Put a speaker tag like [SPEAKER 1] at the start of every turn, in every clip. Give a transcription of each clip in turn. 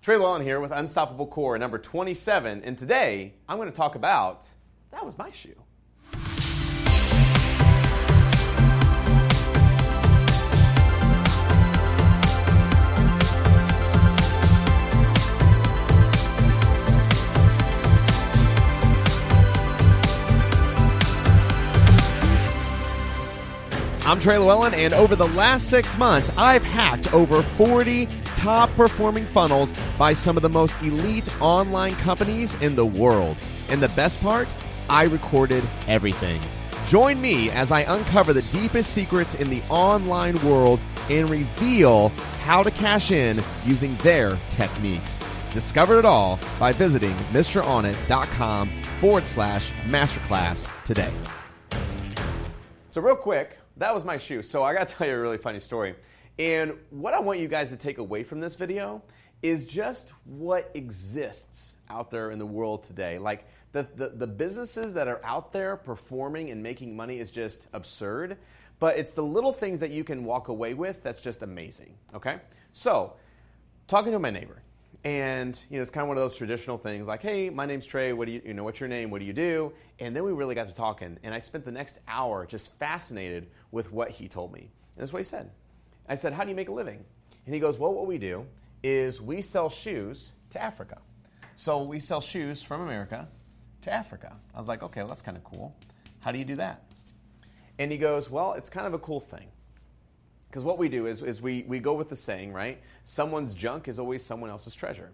[SPEAKER 1] Trey Lewellen here with Unstoppable Core number 27, and today I'm going to talk about that was my shoe. I'm Trey Lewellen, and over the last six months, I've hacked over 40 top performing funnels by some of the most elite online companies in the world. And the best part, I recorded everything. Join me as I uncover the deepest secrets in the online world and reveal how to cash in using their techniques. Discover it all by visiting MrOnIt.com forward slash masterclass today. So, real quick, that was my shoe. So I got to tell you a really funny story. And what I want you guys to take away from this video is just what exists out there in the world today. Like the, the, the, businesses that are out there performing and making money is just absurd. But it's the little things that you can walk away with that's just amazing. Okay? So, talking to my neighbor, and you know, it's kind of one of those traditional things like, hey, my name's Trey. What do you, you know, what's your name? What do you do? And then we really got to talking, and I spent the next hour just fascinated with what he told me. And that's what he said. I said, how do you make a living? And he goes, well, what we do is we sell shoes to Africa. So we sell shoes from America to Africa. I was like, okay, well, that's kind of cool. How do you do that? And he goes, well, it's kind of a cool thing. Because what we do is, is we, we go with the saying, right? Someone's junk is always someone else's treasure.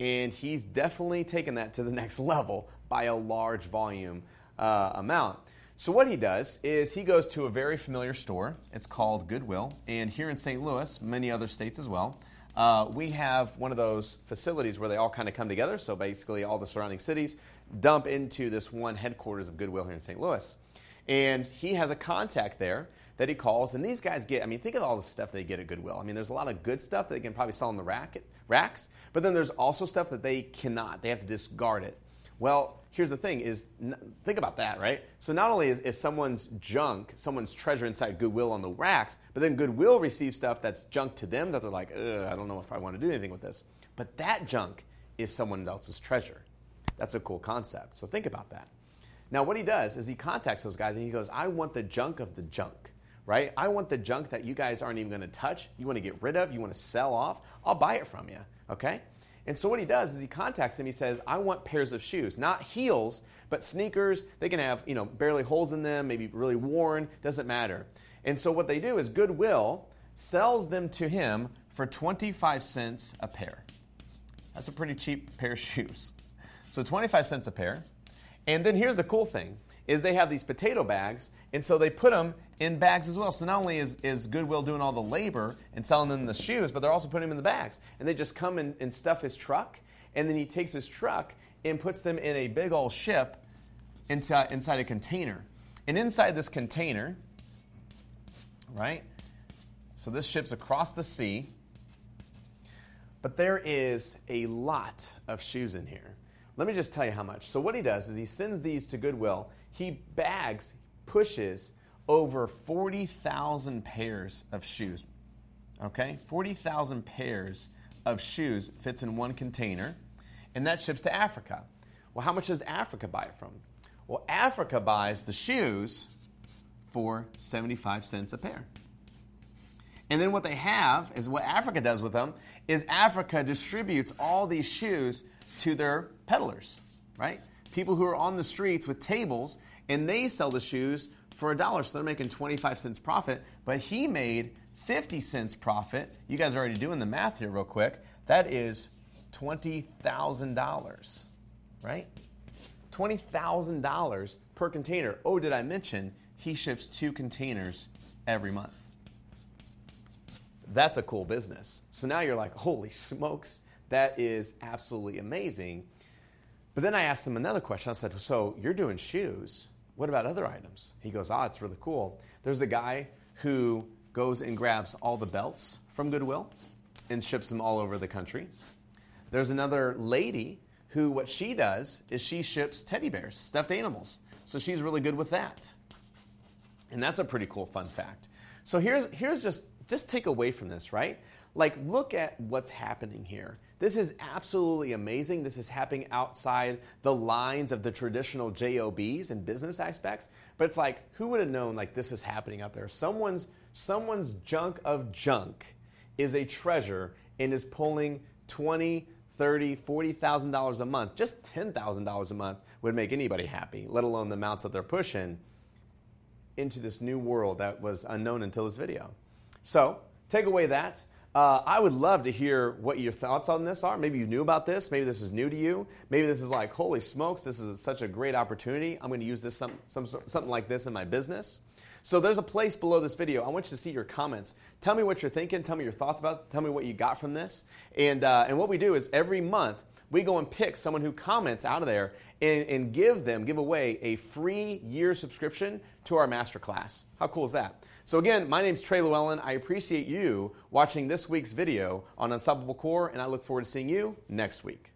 [SPEAKER 1] And he's definitely taken that to the next level by a large volume uh, amount. So, what he does is he goes to a very familiar store. It's called Goodwill. And here in St. Louis, many other states as well, uh, we have one of those facilities where they all kind of come together. So, basically, all the surrounding cities dump into this one headquarters of Goodwill here in St. Louis. And he has a contact there that he calls. And these guys get, I mean, think of all the stuff they get at Goodwill. I mean, there's a lot of good stuff they can probably sell in the rack, racks, but then there's also stuff that they cannot. They have to discard it. Well, here's the thing is think about that right so not only is, is someone's junk someone's treasure inside goodwill on the racks but then goodwill receives stuff that's junk to them that they're like i don't know if i want to do anything with this but that junk is someone else's treasure that's a cool concept so think about that now what he does is he contacts those guys and he goes i want the junk of the junk right? I want the junk that you guys aren't even going to touch. You want to get rid of, you want to sell off. I'll buy it from you, okay? And so what he does is he contacts him. He says, "I want pairs of shoes, not heels, but sneakers. They can have, you know, barely holes in them, maybe really worn, doesn't matter." And so what they do is Goodwill sells them to him for 25 cents a pair. That's a pretty cheap pair of shoes. So 25 cents a pair. And then here's the cool thing is they have these potato bags, and so they put them in bags as well. So not only is, is Goodwill doing all the labor and selling them the shoes, but they're also putting them in the bags. And they just come and, and stuff his truck, and then he takes his truck and puts them in a big old ship inside, inside a container. And inside this container, right? So this ship's across the sea, but there is a lot of shoes in here. Let me just tell you how much. So what he does is he sends these to Goodwill he bags, pushes over 40,000 pairs of shoes. Okay? 40,000 pairs of shoes fits in one container, and that ships to Africa. Well, how much does Africa buy it from? Well, Africa buys the shoes for 75 cents a pair. And then what they have is what Africa does with them is Africa distributes all these shoes to their peddlers, right? people who are on the streets with tables and they sell the shoes for a dollar. So they're making 25 cents profit, but he made 50 cents profit. You guys are already doing the math here, real quick. That is $20,000, right? $20,000 per container. Oh, did I mention he ships two containers every month? That's a cool business. So now you're like, holy smokes, that is absolutely amazing. But then I asked him another question. I said, So you're doing shoes. What about other items? He goes, Ah, it's really cool. There's a guy who goes and grabs all the belts from Goodwill and ships them all over the country. There's another lady who, what she does is she ships teddy bears, stuffed animals. So she's really good with that. And that's a pretty cool fun fact. So here's, here's just, just take away from this, right? Like, look at what's happening here. This is absolutely amazing. This is happening outside the lines of the traditional JOBs and business aspects. But it's like, who would have known like this is happening out there? Someone's someone's junk of junk is a treasure and is pulling 20, 30, 40,000 dollars a month. Just $10,000 a month would make anybody happy, let alone the amounts that they're pushing into this new world that was unknown until this video. So, take away that. Uh, I would love to hear what your thoughts on this are. Maybe you knew about this. Maybe this is new to you. Maybe this is like, holy smokes, this is such a great opportunity. I'm going to use this some, some something like this in my business. So there's a place below this video. I want you to see your comments. Tell me what you're thinking. Tell me your thoughts about. It. Tell me what you got from this. And uh, and what we do is every month we go and pick someone who comments out of there and, and give them, give away a free year subscription to our masterclass. How cool is that? So again, my name is Trey Lewellen. I appreciate you watching this week's video on Unstoppable Core, and I look forward to seeing you next week.